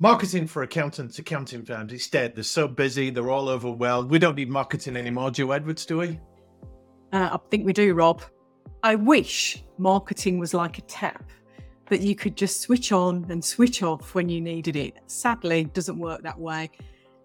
Marketing for accountants, accounting firms, it's dead. They're so busy, they're all overwhelmed. We don't need marketing anymore, Jo Edwards, do we? Uh, I think we do, Rob. I wish marketing was like a tap that you could just switch on and switch off when you needed it. Sadly, it doesn't work that way.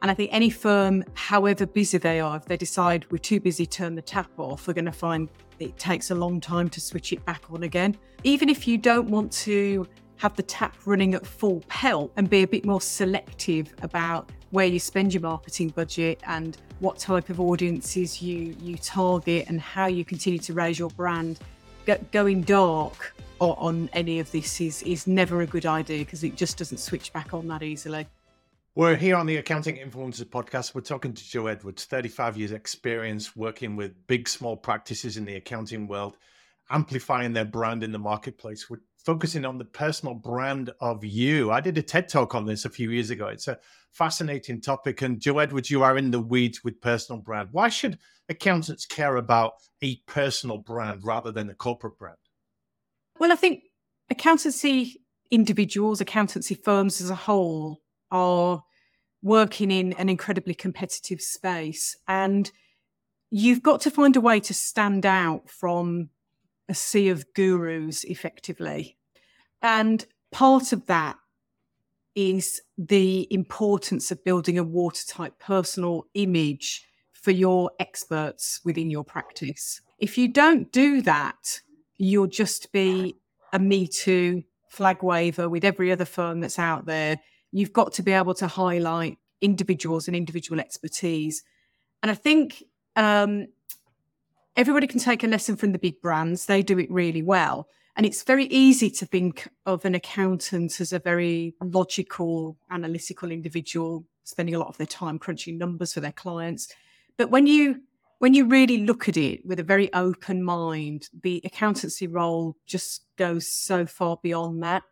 And I think any firm, however busy they are, if they decide we're too busy, turn the tap off, we're going to find it takes a long time to switch it back on again. Even if you don't want to have the tap running at full pelt and be a bit more selective about where you spend your marketing budget and what type of audiences you you target and how you continue to raise your brand going dark or on any of this is is never a good idea because it just doesn't switch back on that easily we're here on the Accounting Influencers podcast. We're talking to Jo Edwards, 35 years experience working with big, small practices in the accounting world, amplifying their brand in the marketplace. We're focusing on the personal brand of you. I did a TED talk on this a few years ago. It's a fascinating topic. And Jo Edwards, you are in the weeds with personal brand. Why should accountants care about a personal brand rather than a corporate brand? Well, I think accountancy individuals, accountancy firms as a whole are working in an incredibly competitive space. And you've got to find a way to stand out from a sea of gurus effectively. And part of that is the importance of building a watertight personal image for your experts within your practice. If you don't do that, you'll just be a Me Too flag waver with every other firm that's out there. You've got to be able to highlight individuals and individual expertise. And I think um, everybody can take a lesson from the big brands. They do it really well. And it's very easy to think of an accountant as a very logical, analytical individual, spending a lot of their time crunching numbers for their clients. But when you when you really look at it with a very open mind, the accountancy role just goes so far beyond that.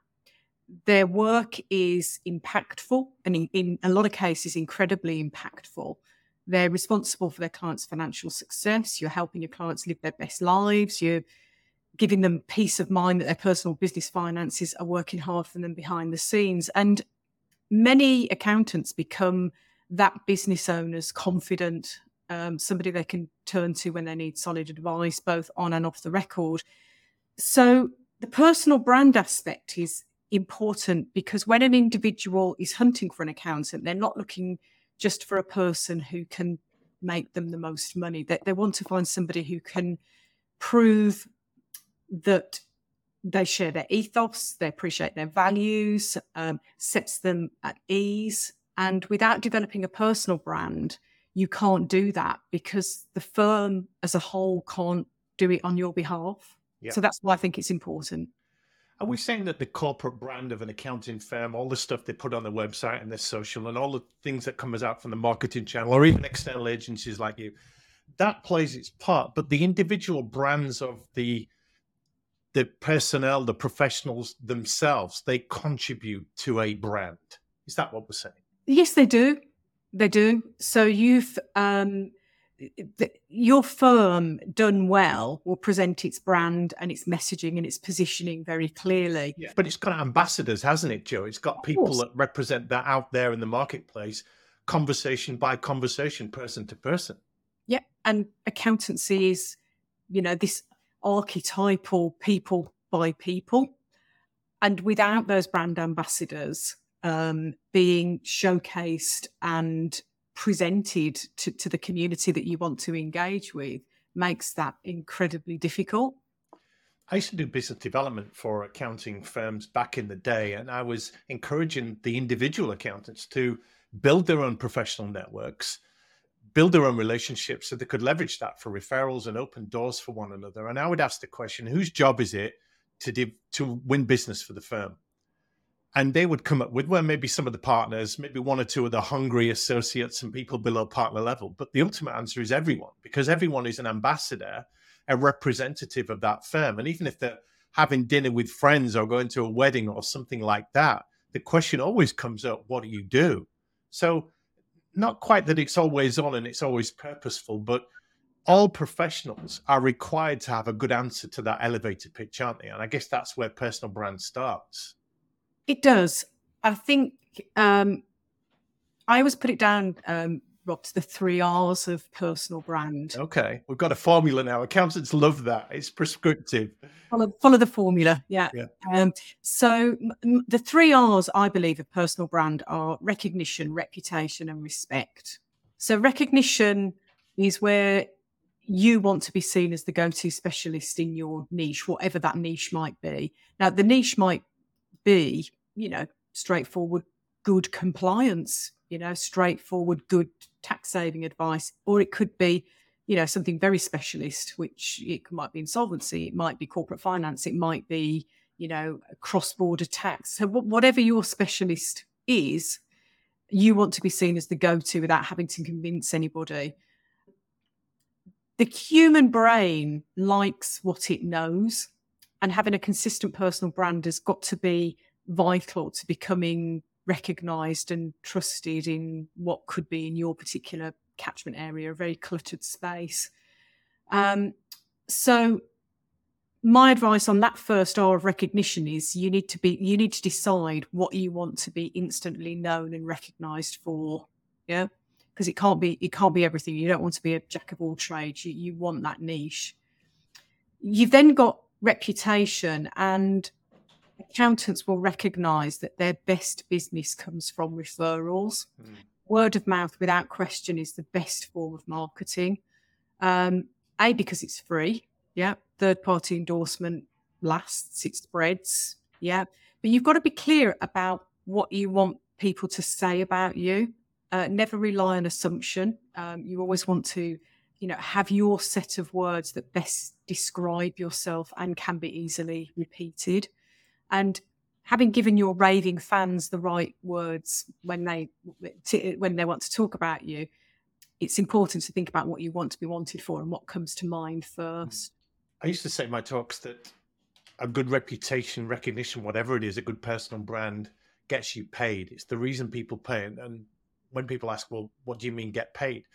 Their work is impactful and in, in a lot of cases incredibly impactful. They're responsible for their clients' financial success. You're helping your clients live their best lives. You're giving them peace of mind that their personal business finances are working hard for them behind the scenes. And many accountants become that business owner's confident, um, somebody they can turn to when they need solid advice, both on and off the record. So the personal brand aspect is important because when an individual is hunting for an accountant, they're not looking just for a person who can make them the most money. They, they want to find somebody who can prove that they share their ethos, they appreciate their values, um, sets them at ease. And without developing a personal brand, you can't do that because the firm as a whole can't do it on your behalf. Yeah. So that's why I think it's important. Are we saying that the corporate brand of an accounting firm, all the stuff they put on the website and their social, and all the things that comes out from the marketing channel, or even external agencies like you, that plays its part. But the individual brands of the the personnel, the professionals themselves, they contribute to a brand. Is that what we're saying? Yes, they do. They do. So you've um, your firm done well will present its brand and its messaging and its positioning very clearly. Yeah. But it's got ambassadors, hasn't it, Jo? It's got people that represent that out there in the marketplace, conversation by conversation, person to person. Yeah. And accountancy is, you know, this archetypal people by people. And without those brand ambassadors um, being showcased and presented to, to the community that you want to engage with makes that incredibly difficult. I used to do business development for accounting firms back in the day, and I was encouraging the individual accountants to build their own professional networks, build their own relationships so they could leverage that for referrals and open doors for one another. And I would ask the question whose job is it to, de- to win business for the firm? And they would come up with well maybe some of the partners maybe one or two of the hungry associates and people below partner level. But the ultimate answer is everyone because everyone is an ambassador a representative of that firm. And even if they're having dinner with friends or going to a wedding or something like that the question always comes up what do you do? So not quite that it's always on and it's always purposeful but all professionals are required to have a good answer to that elevator pitch aren't they? And i guess that's where personal brand starts it does. I think um, I always put it down, um, Rob, to the three R's of personal brand. Okay, we've got a formula now. Accountants love that. It's prescriptive. Follow, follow the formula. Yeah. yeah. Um, so m- the three R's, I believe, of personal brand are recognition, reputation, and respect. So recognition is where you want to be seen as the go-to specialist in your niche, whatever that niche might be. Now, the niche might be, you know, straightforward, good compliance, you know, straightforward, good tax saving advice, or it could be, you know, something very specialist, which it might be insolvency, it might be corporate finance, it might be, you know, cross border tax. So, whatever your specialist is, you want to be seen as the go to without having to convince anybody the human brain likes what it knows, and having a consistent personal brand has got to be vital to becoming recognized and trusted in what could be in your particular catchment area, a very cluttered space. Um, so my advice on that first R of recognition is you need to be you need to decide what you want to be instantly known and recognized for. Yeah because it can't be it can't be everything. You don't want to be a jack of all trades. You, you want that niche. You've then got reputation, and accountants will recognise that their best business comes from referrals. Mm. Word of mouth, without question, is the best form of marketing. Um, a because it's free. Yeah, third party endorsement lasts. It spreads. Yeah, but you've got to be clear about what you want people to say about you. Uh, never rely on assumption. Um, you always want to, you know, have your set of words that best describe yourself and can be easily repeated. And having given your raving fans the right words when they to, when they want to talk about you, it's important to think about what you want to be wanted for and what comes to mind first. I used to say in my talks that a good reputation, recognition, whatever it is, a good personal brand gets you paid. It's the reason people pay. And when people ask, well, what do you mean get paid?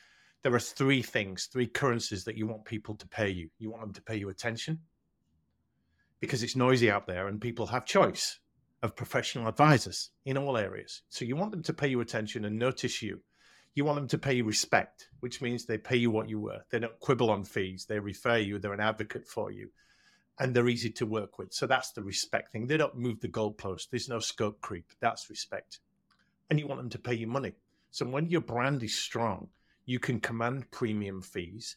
There are three things, three currencies that you want people to pay you. You want them to pay you attention because it's noisy out there and people have choice of professional advisors in all areas. So you want them to pay you attention and notice you. You want them to pay you respect, which means they pay you what you were. They don't quibble on fees. They refer you. They're an advocate for you. And they're easy to work with. So that's the respect thing. They don't move the goalpost. There's no scope creep. That's respect. And you want them to pay you money. So when your brand is strong, you can command premium fees.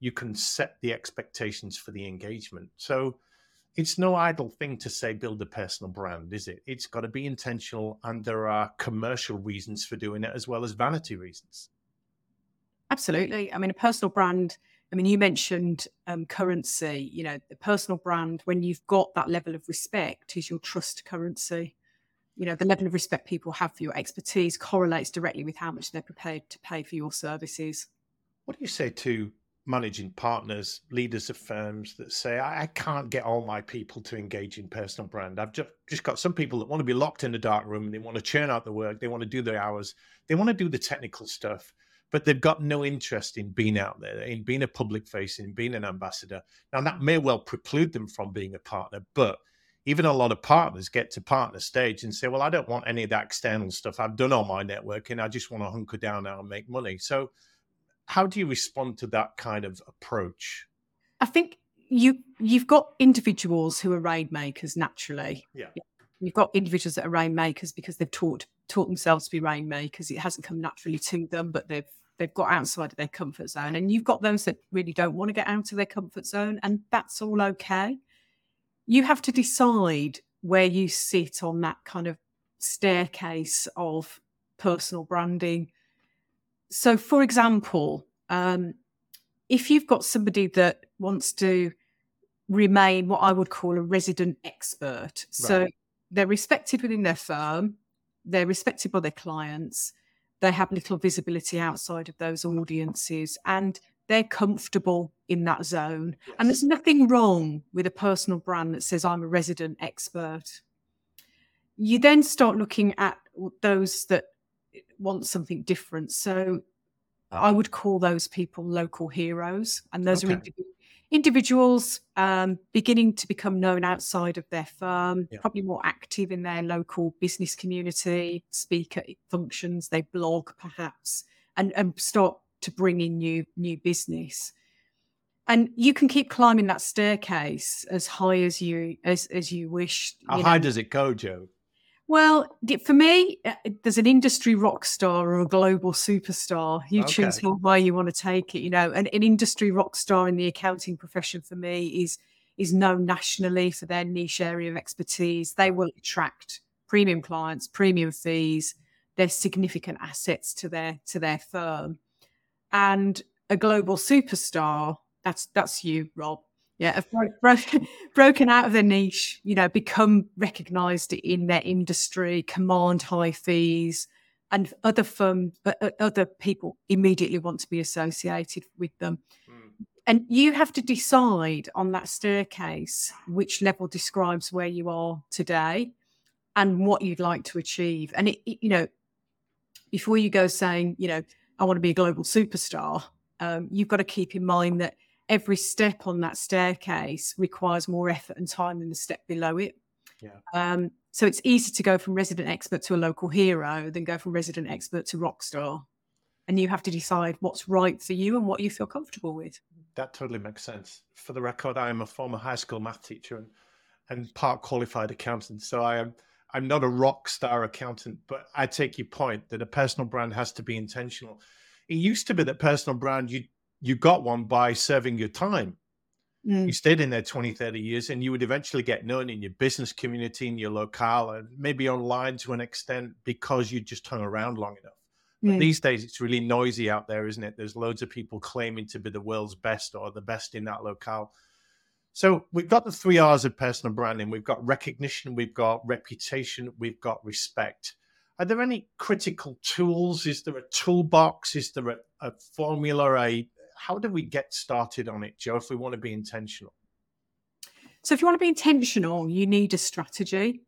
You can set the expectations for the engagement. So it's no idle thing to say build a personal brand, is it? It's got to be intentional, and there are commercial reasons for doing it as well as vanity reasons. Absolutely. I mean, a personal brand. I mean, you mentioned um, currency. You know, the personal brand, when you've got that level of respect, is your trust currency you know the level of respect people have for your expertise correlates directly with how much they're prepared to pay for your services what do you say to managing partners leaders of firms that say i, can't get all my people to engage in personal brand i've just, just got some people that want to be locked in a dark room and they want to churn out the work they want to do their hours they want to do the technical stuff but they've got no interest in being out there, in being a public face, in being an ambassador. Now, that may well preclude them from being a partner, but even a lot of partners get to partner stage and say, well, I don't want any of that external stuff. I've done all my networking. I just want to hunker down now and make money. So, how do you respond to that kind of approach? I think you you've got individuals who are rainmakers naturally. Yeah. You've got individuals that are rainmakers because they've taught taught themselves to be rainmakers. It hasn't come naturally to them, but they've they've got outside of their comfort zone. And you've got those that really don't want to get out of their comfort zone, and that's all okay you have to decide where you sit on that kind of staircase of personal branding. So, for example, um, if you've got somebody that wants to remain what I would call a resident expert, right. so they're respected within their firm, they're respected by their clients, they have little visibility outside of those audiences, and they're comfortable in that zone. Yes. And there's nothing wrong with a personal brand that says, I'm a resident expert. You then start looking at those that want something different. So I would call those people local heroes. And those okay. are individuals um, beginning to become known outside of their firm, yeah. probably more active in their local business community, speak at functions, they blog perhaps, and, and start to bring in new new business. And you can keep climbing that staircase as high as you as as you wish. How you high does it go, Jo? Well, for me, uh, there's an industry rock star or a global superstar. You okay. choose where you want to take it. You know, an, an industry rock star in the accounting profession for me is is known nationally for their niche area of expertise. They will attract premium clients, premium fees. They're significant assets to their to their firm, and a global superstar. That's that's you, Rob yeah, have broken, broken out of their niche, you know, become recognized in their industry, command high fees, and other firm, uh, other people immediately want to be associated with them. Mm. And you have to decide on that staircase which level describes where you are today and what you'd like to achieve. And it, it you know, before you go saying, you know, I want to be a global superstar, um, you've got to keep in mind that every step on that staircase requires more effort and time than the step below it. Yeah. Um, so it's easier to go from resident expert to a local hero than go from resident expert to rock star. And you have to decide what's right for you and what you feel comfortable with. That totally makes sense. For the record, I am a former high school math teacher and, and part qualified accountant. So I am I'm not a rock star accountant, but I take your point that a personal brand has to be intentional. It used to be that personal brand you you got one by serving your time. Mm. You stayed in there 20, 30 years, and you would eventually get known in your business community, in your locale, and maybe online to an extent because you just hung around long enough. But mm. these days, it's really noisy out there, isn't it? There's loads of people claiming to be the world's best or the best in that locale. So we've got the three R's of personal branding. We've got recognition, we've got reputation, we've got respect. Are there any critical tools? Is there a toolbox? Is there a, a formula, a, how do we get started on it, Jo, if we want to be intentional? So, if you want to be intentional, you need a strategy.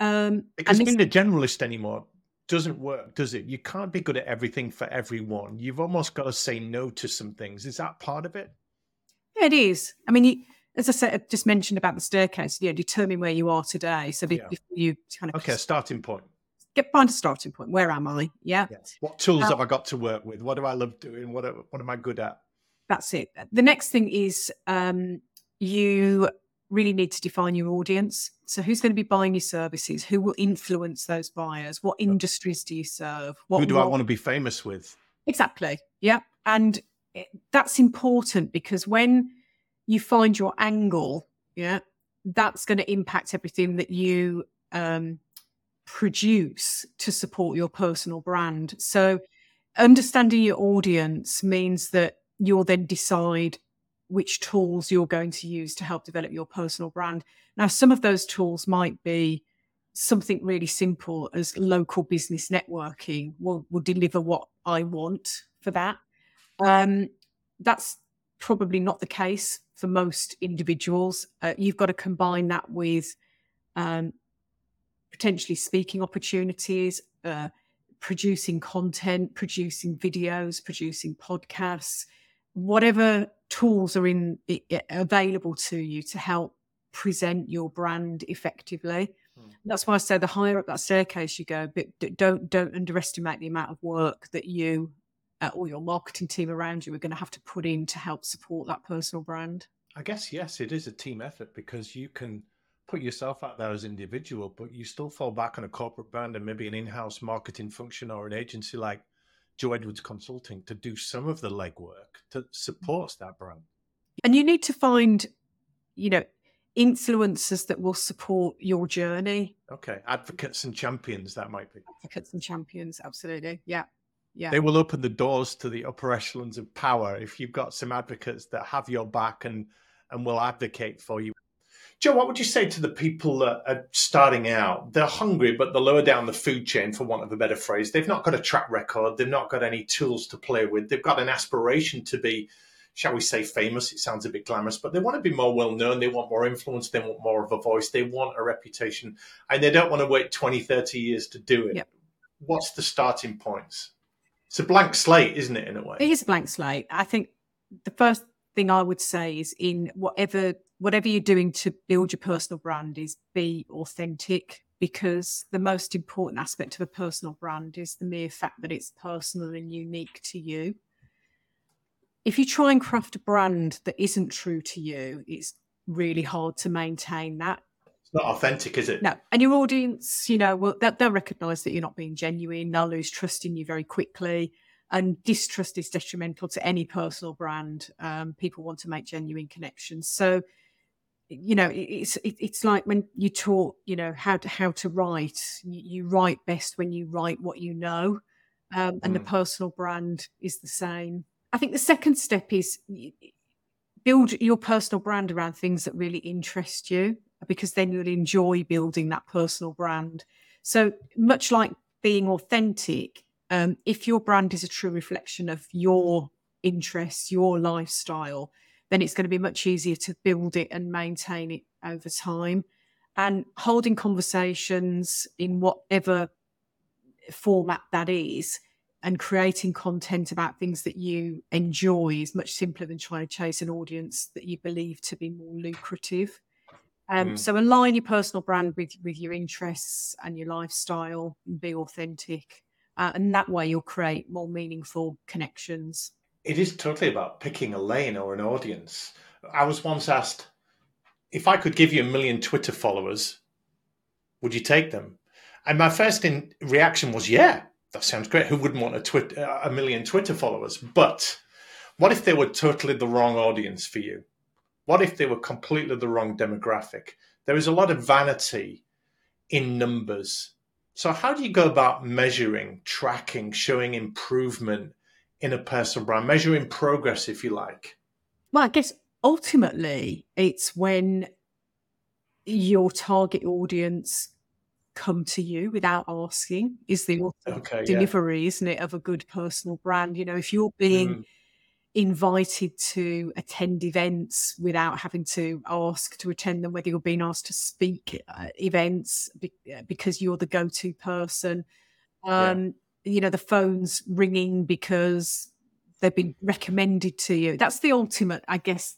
Um, because being a generalist anymore doesn't work, does it? You can't be good at everything for everyone. You've almost got to say no to some things. Is that part of it? Yeah, it is. I mean, you, as I said, I just mentioned about the staircase. You know, determine where you are today. So yeah. before you kind of okay, starting point get find a starting point. Where am I? Yeah. Yes. What tools um, have I got to work with? What do I love doing? What what am I good at? That's it. The next thing is um, you really need to define your audience. So who's going to be buying your services? Who will influence those buyers? What industries do you serve? What Who do I want to be famous with? Exactly. Yeah. And it, that's important because when you find your angle, yeah, that's going to impact everything that you um, produce to support your personal brand. So, understanding your audience means that you'll then decide which tools you're going to use to help develop your personal brand. Now, some of those tools might be something really simple as local business networking will, will deliver what I want for that. Um, that's probably not the case for most individuals. Uh, you've got to combine that with um, potentially speaking opportunities, uh, producing content, producing videos, producing podcasts, whatever tools are in available to you to help present your brand effectively. Hmm. That's why I say the higher up that staircase you go, but don't don't underestimate the amount of work that you uh, or your marketing team around you are going to have to put in to help support that personal brand. I guess yes, it is a team effort because you can put yourself out there as an individual, but you still fall back on a corporate brand and maybe an in-house marketing function or an agency like Jo Edwards Consulting to do some of the legwork to support that brand. And you need to find, you know, influencers that will support your journey. Okay, advocates and champions that might be. Advocates and champions, absolutely. Yeah. Yeah. They will open the doors to the upper echelons of power if you've got some advocates that have your back and and will advocate for you. Jo, what would you say to the people that are starting out? They're hungry, but they're lower down the food chain, for want of a better phrase. They've not got a track record. They've not got any tools to play with. They've got an aspiration to be, shall we say, famous. It sounds a bit glamorous, but they want to be more well known. They want more influence. They want more of a voice. They want a reputation. And they don't want to wait 20, 30 years to do it. Yep. What's the starting points? It's a blank slate, isn't it, in a way? It is a blank slate. I think the first thing I would say is in whatever whatever you're doing to build your personal brand is be authentic because the most important aspect of a personal brand is the mere fact that it's personal and unique to you. If you try and craft a brand that isn't true to you, it's really hard to maintain that. It's not authentic, is it? No. And your audience, you know, will they'll, they'll recognize that you're not being genuine. They'll lose trust in you very quickly. And distrust is detrimental to any personal brand. Um, people want to make genuine connections. So, you know it's it, it's like when you taught you know how to how to write you, you write best when you write what you know um, and mm. the personal brand is the same i think the second step is build your personal brand around things that really interest you because then you'll enjoy building that personal brand so much like being authentic um, if your brand is a true reflection of your interests your lifestyle then it's going to be much easier to build it and maintain it over time. And holding conversations in whatever format that is and creating content about things that you enjoy is much simpler than trying to chase an audience that you believe to be more lucrative. Um, mm. So align your personal brand with with your interests and your lifestyle, and be authentic, uh, and that way you'll create more meaningful connections it is totally about picking a lane or an audience. I was once asked if I could give you a million Twitter followers, would you take them? And my first in reaction was, yeah, that sounds great. Who wouldn't want a, twit- a million Twitter followers? But what if they were totally the wrong audience for you? What if they were completely the wrong demographic? There is a lot of vanity in numbers. So, how do you go about measuring, tracking, showing improvement in a personal brand, measuring progress, if you like? Well, I guess ultimately it's when your target audience come to you without asking is the okay, delivery, yeah. isn't it, of a good personal brand? You know, if you're being mm. invited to attend events without having to ask to attend them, whether you're being asked to speak at events because you're the go-to person, um, you know the phone's ringing because they've been recommended to you. That's the ultimate i guess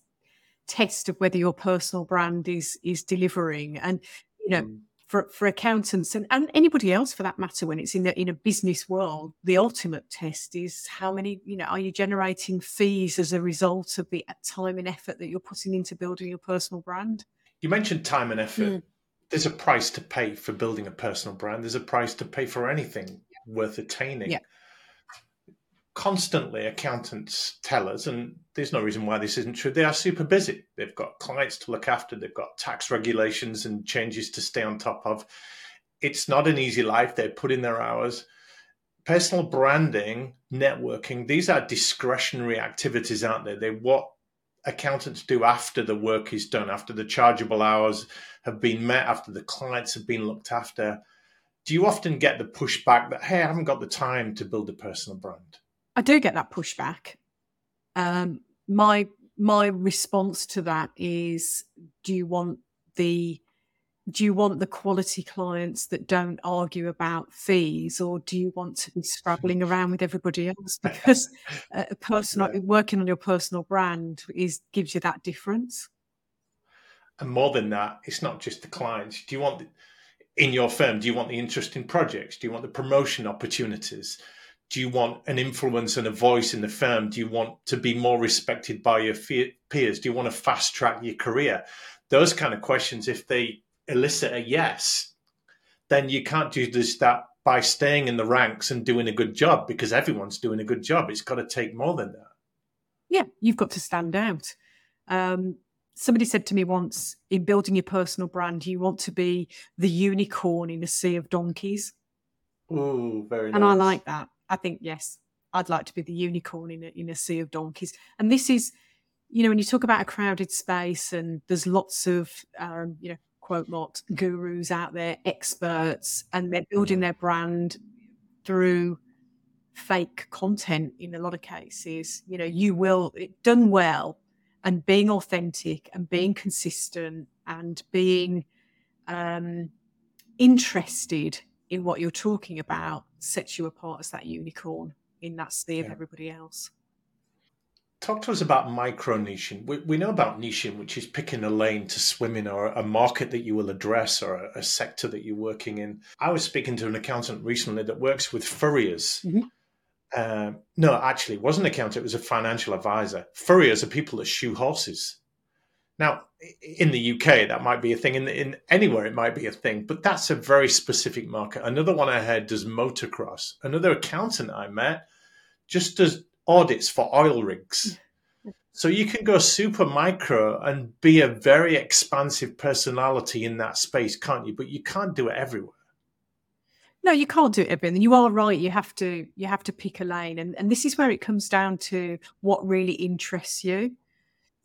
test of whether your personal brand is is delivering. And you know mm. for for accountants and, and anybody else for that matter when it's in the in a business world the ultimate test is how many you know are you generating fees as a result of the time and effort that you're putting into building your personal brand? You mentioned time and effort. Mm. there's a price to pay for building a personal brand. There's a price to pay for anything worth attaining. Yeah. Constantly, accountants tell us, and there's no reason why this isn't true, they are super busy. They've got clients to look after, they've got tax regulations and changes to stay on top of. It's not an easy life. They put in their hours. Personal branding, networking, these are discretionary activities, aren't they? They're what accountants do after the work is done, after the chargeable hours have been met, after the clients have been looked after do you often get the pushback that hey i haven't got the time to build a personal brand i do get that pushback. Um, my my response to that is do you want the do you want the quality clients that don't argue about fees or do you want to be scrabbling around with everybody else? Because a personal yeah. working on your personal brand is gives you that difference. And more than that it's not just the clients. Do you want the, in your firm? Do you want the interesting projects? Do you want the promotion opportunities? Do you want an influence and a voice in the firm? Do you want to be more respected by your peers? Do you want to fast track your career? Those kind of questions, if they elicit a yes, then you can't do this that by staying in the ranks and doing a good job because everyone's doing a good job. It's got to take more than that. Yeah, you've got to stand out. Um, somebody said to me once in building your personal brand you want to be the unicorn in a sea of donkeys. Ooh, very and i like that. I think yes i'd like to be the unicorn in a, in a sea of donkeys. And this is you know when you talk about a crowded space and there's lots of um, you know quote not gurus out there experts and they're building their brand through fake content in a lot of cases you know you will done well and being authentic and being consistent and being um, interested in what you're talking about sets you apart as that unicorn in that sea of everybody else. Talk to us about micro niching. We, we, know about niching, which is picking a lane to swim in or a market that you will address or a, a sector that you're working in. I was speaking to an accountant recently that works with farriers. Mm-hmm. Uh, no, actually, it wasn't an accountant, it was a financial advisor. Farriers are people that shoe horses. Now, in the UK, that might be a thing. In, in anywhere, it might be a thing. But that's a very specific market. Another one I had does motocross. Another accountant I met just does audits for oil rigs. So you can go super micro and be a very expansive personality in that space, can't you? But you can't do it everywhere. No, you can't do it everything. You are right. You have to you have to pick a lane, and and this is where it comes down to what really interests you.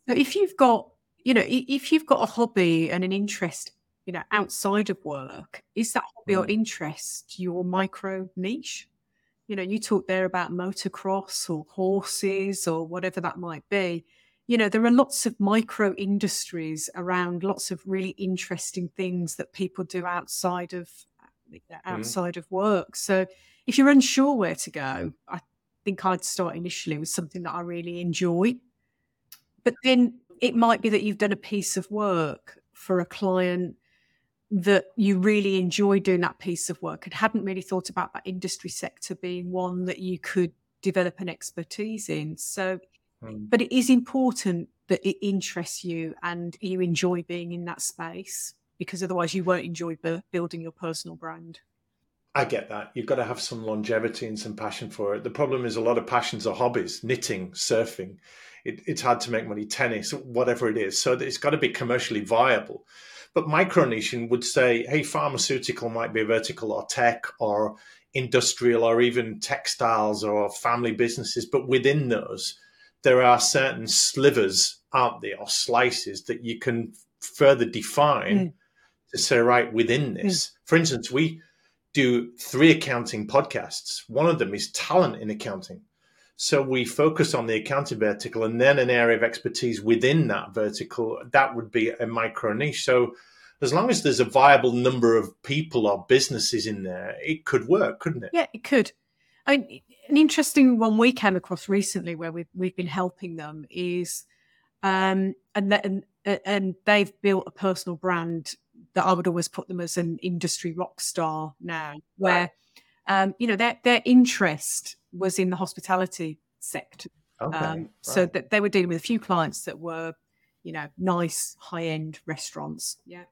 So if you've got you know if you've got a hobby and an interest you know outside of work, is that hobby mm. or interest your micro niche? you know, you talk there about motocross or horses or whatever that might be. You know, there are lots of micro industries around lots of really interesting things that people do outside of. Outside mm. of work. So if you're unsure where to go, I think I'd start initially with something that I really enjoy. But then it might be that you've done a piece of work for a client that you really enjoy doing that piece of work and hadn't really thought about that industry sector being one that you could develop an expertise in. So, mm. but it is important that it interests you and you enjoy being in that space because otherwise you won't enjoy building your personal brand. I get that. You've got to have some longevity and some passion for it. The problem is a lot of passions are hobbies, knitting, surfing. It, it's hard to make money, tennis, whatever it is. So it's got to be commercially viable. But micro micronation would say, hey, pharmaceutical might be a vertical or tech or industrial or even textiles or family businesses. But within those, there are certain slivers, aren't there, or slices that you can further define mm. To say, right, within mm. this. Mm. For instance, we do three accounting podcasts. One of them is talent in accounting. So we focus on the accounting vertical and then an area of expertise within that vertical. That would be a micro niche. So as long as there's a viable number of people or businesses in there, it could work, couldn't it? Yeah, it could. I mean, an interesting one we came across recently where we've we've been helping them is, um, and and and they've built a personal brand that I would always put them as an industry rock star now, where, um, you know, their their interest was in the hospitality sector. Okay, um, right. So that they were dealing with a few clients that were, you know, nice high end restaurants. Yeah.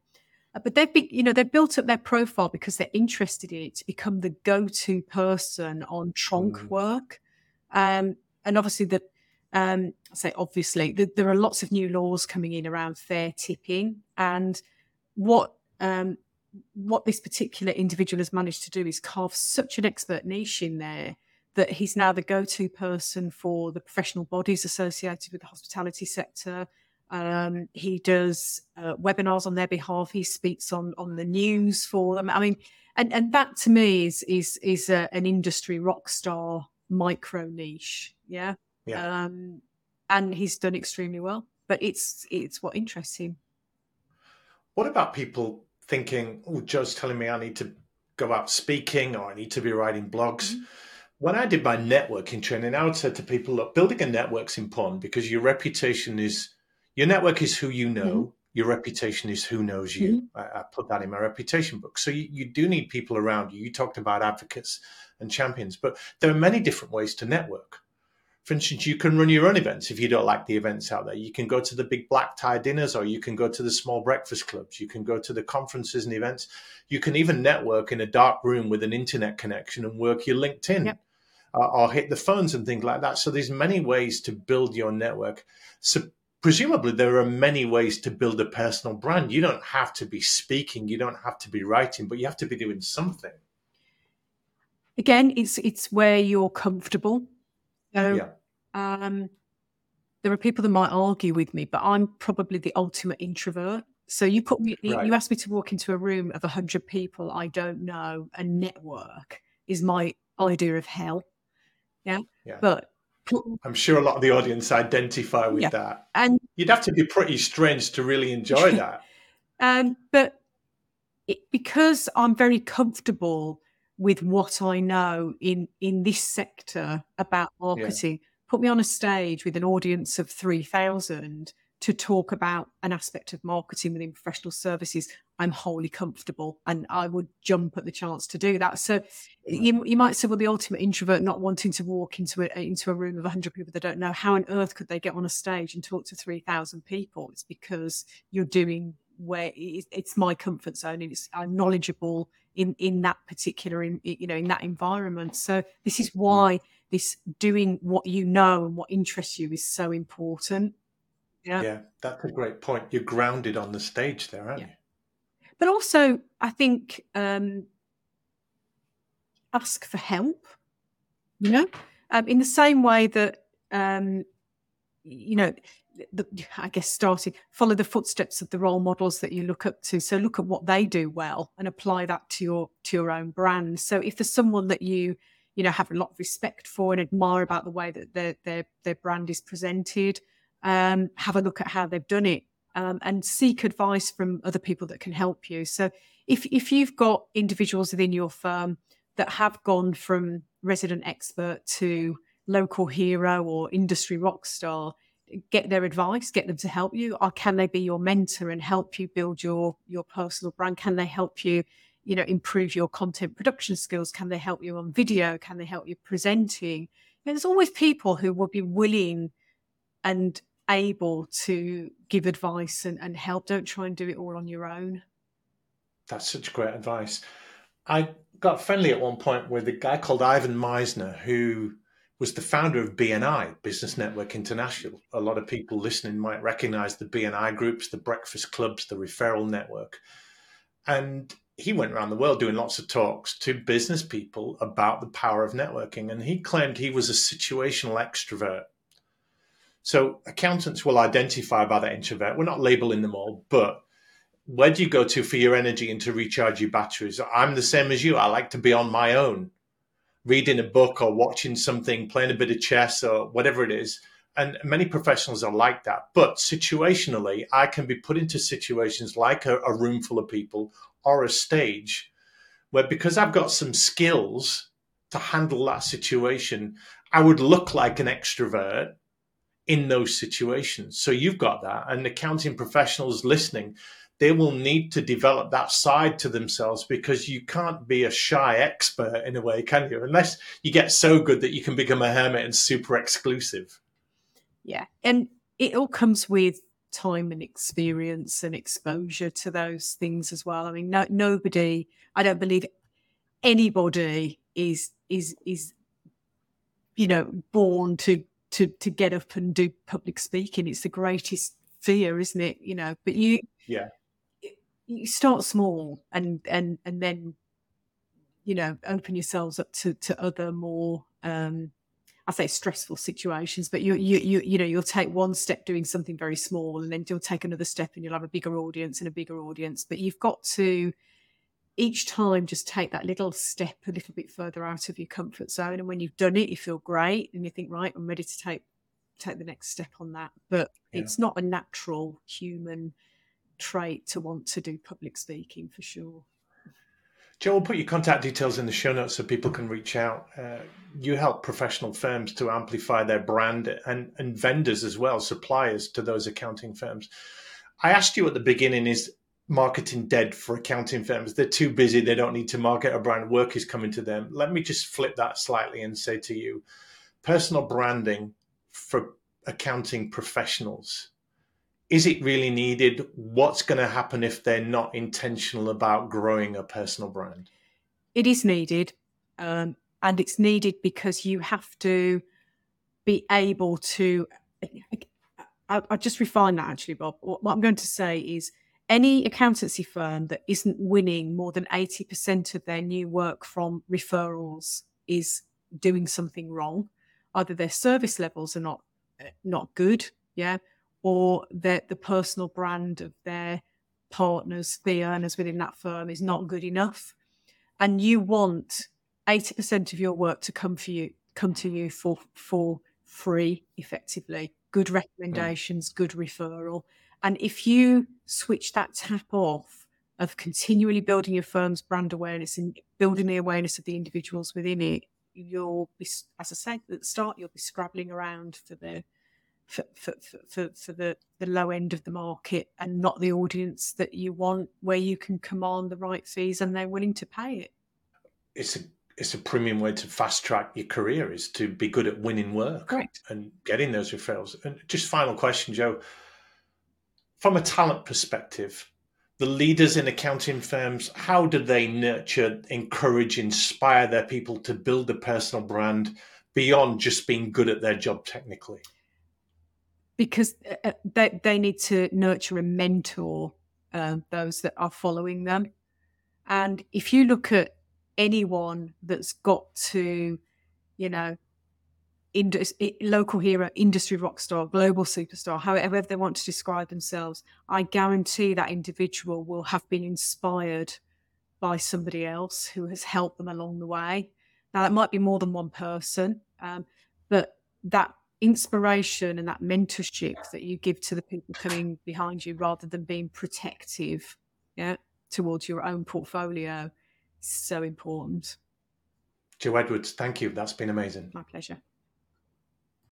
Uh, but they've been, you know, they've built up their profile because they're interested in it to become the go-to person on tronc mm. work. Um, and obviously, the um, I say obviously, the, there are lots of new laws coming in around fair tipping, and what um, what this particular individual has managed to do is carve such an expert niche in there that he's now the go-to person for the professional bodies associated with the hospitality sector. Um, he does uh, webinars on their behalf. He speaks on on the news for them. I mean, and and that to me is is is a, an industry rock star micro niche. Yeah. Yeah. Um, and he's done extremely well. But it's it's what interests him. What about people thinking, "Oh, Jo's telling me I need to go out speaking or I need to be writing blogs"? Mm-hmm when I did my networking training, I would say to people, look, building a network's important because your reputation is your network is who you know. Mm-hmm. Your reputation is who knows you. Mm-hmm. I, I, put that in my reputation book. So you, you do need people around you. You talked about advocates and champions, but there are many different ways to network. For instance, you can run your own events if you don't like the events out there. You can go to the big black tie dinners or you can go to the small breakfast clubs. You can go to the conferences and events. You can even network in a dark room with an internet connection and work your LinkedIn. Yep. Uh, or hit the phones and things like that. So there's many ways to build your network. So presumably there are many ways to build a personal brand. You don't have to be speaking, you don't have to be writing, but you have to be doing something. Again, it's it's where you're comfortable. So yeah. um, there are people that might argue with me, but I'm probably the ultimate introvert. So you put me, right. you asked me to walk into a room of hundred people I don't know and network is my idea of hell. Yeah. yeah. But I'm sure a lot of the audience identify with yeah. that. And you'd have to be pretty strange to really enjoy that. um, but it, because I'm very comfortable with what I know in in this sector about marketing, yeah. put me on a stage with an audience of 3,000 to talk about an aspect of marketing within professional services, I'm wholly comfortable and I would jump at the chance to do that. So you, you might say, well, the ultimate introvert not wanting to walk into a, into a room of 100 people they don't know, how on earth could they get on a stage and talk to 3,000 people? It's because you're doing where it's my comfort zone and it's I'm knowledgeable in in that particular in, you know in that environment. So this is why this doing what you know and what interests you is so important. Yeah. Yeah, that's a great point. You're grounded on the stage there, aren't yeah. you? But also, I think um, ask for help. You know, um, in the same way that um, you know, the, I guess starting follow the footsteps of the role models that you look up to. So look at what they do well and apply that to your to your own brand. So if there's someone that you you know have a lot of respect for and admire about the way that their their their brand is presented, um, have a look at how they've done it um, and seek advice from other people that can help you. So if if you've got individuals within your firm that have gone from resident expert to local hero or industry rock star, get their advice, get them to help you, or can they be your mentor and help you build your your personal brand? Can they help you, you know, improve your content production skills? Can they help you on video? Can they help you presenting? there's always people who will be willing and able to give advice and, and help. Don't try and do it all on your own. That's such great advice. I got friendly at one point with a guy called Ivan Misner who was the founder of BNI, Business Network International. A lot of people listening might recognize the BNI groups, the breakfast clubs, the referral network. And he went around the world doing lots of talks to business people about the power of networking. And he claimed he was a situational extrovert. So accountants will identify by that introvert. We're not labeling them all, but where do you go to for your energy and to recharge your batteries? I'm the same as you. I like to be on my own reading a book or watching something, playing a bit of chess or whatever it is. And many professionals are like that. But situationally, I can be put into situations like a, a room full of people or a stage where because I've got some skills to handle that situation, I would look like an extrovert in those situations. So you've got that. And accounting professionals listening, they will need to develop that side to themselves because you can't be a shy expert in a way, can you? Unless you get so good that you can become a hermit and super exclusive. Yeah. And it all comes with time and experience and exposure to those things as well. I mean, no, nobody, I don't believe anybody is, is, is, you know, born to, to, to get up and do public speaking. It's the greatest fear, isn't it? You know, but you, yeah you start small and and and then you know open yourselves up to to other more um I say stressful situations, but you you you you know you'll take one step doing something very small, and then you'll take another step, and you'll have a bigger audience and a bigger audience. But you've got to each time just take that little step a little bit further out of your comfort zone, and when you've done it, you feel great, and you think, right, I'm ready to take take the next step on that. But yeah. it's not a natural human trait to want to do public speaking for sure. Jo, we'll put your contact details in the show notes so people can reach out. Uh, you help professional firms to amplify their brand and, and vendors as well, suppliers to those accounting firms. I asked you at the beginning is marketing dead for accounting firms? They're too busy, they don't need to market a brand, work is coming to them. Let me just flip that slightly and say to you personal branding for accounting professionals is it really needed? What's going to happen if they're not intentional about growing a personal brand? It is needed. Um, and it's needed because you have to be able to. I, I just refine that actually, Bob. What, what I'm going to say is any accountancy firm that isn't winning more than 80% of their new work from referrals is doing something wrong. Either their service levels are not not good, yeah, or that the personal brand of their partners, the earners within that firm is not good enough. And you want 80% of your work to come for you, come to you for for free, effectively. Good mm. recommendations, mm. good referral. And if you switch that tap off of continually building your firm's brand awareness and building the awareness of the individuals within it, you'll be, as I said at the start, you'll be scrabbling around for the for, for, for, for the, the low end of the market and not the audience that you want, where you can command the right fees and they're willing to pay it. It's a it's a premium way to fast track your career is to be good at winning work Correct. and getting those referrals. And just final question, Jo. From a talent perspective, the leaders in accounting firms, how do they nurture, encourage, inspire their people to build a personal brand beyond just being good at their job technically? Because uh, uh, they, they need to nurture and mentor uh, those that are following them. And if you look at anyone that's got to, you know, indus- local hero, industry rock star, global superstar, however they want to describe themselves, I guarantee that individual will have been inspired by somebody else who has helped them along the way. Now, that might be more than one person, um, but that inspiration and that mentorship that you give to the people coming behind you rather than being protective yeah, towards your own portfolio is so important. Jo Edwards, thank you. That's been amazing. My pleasure.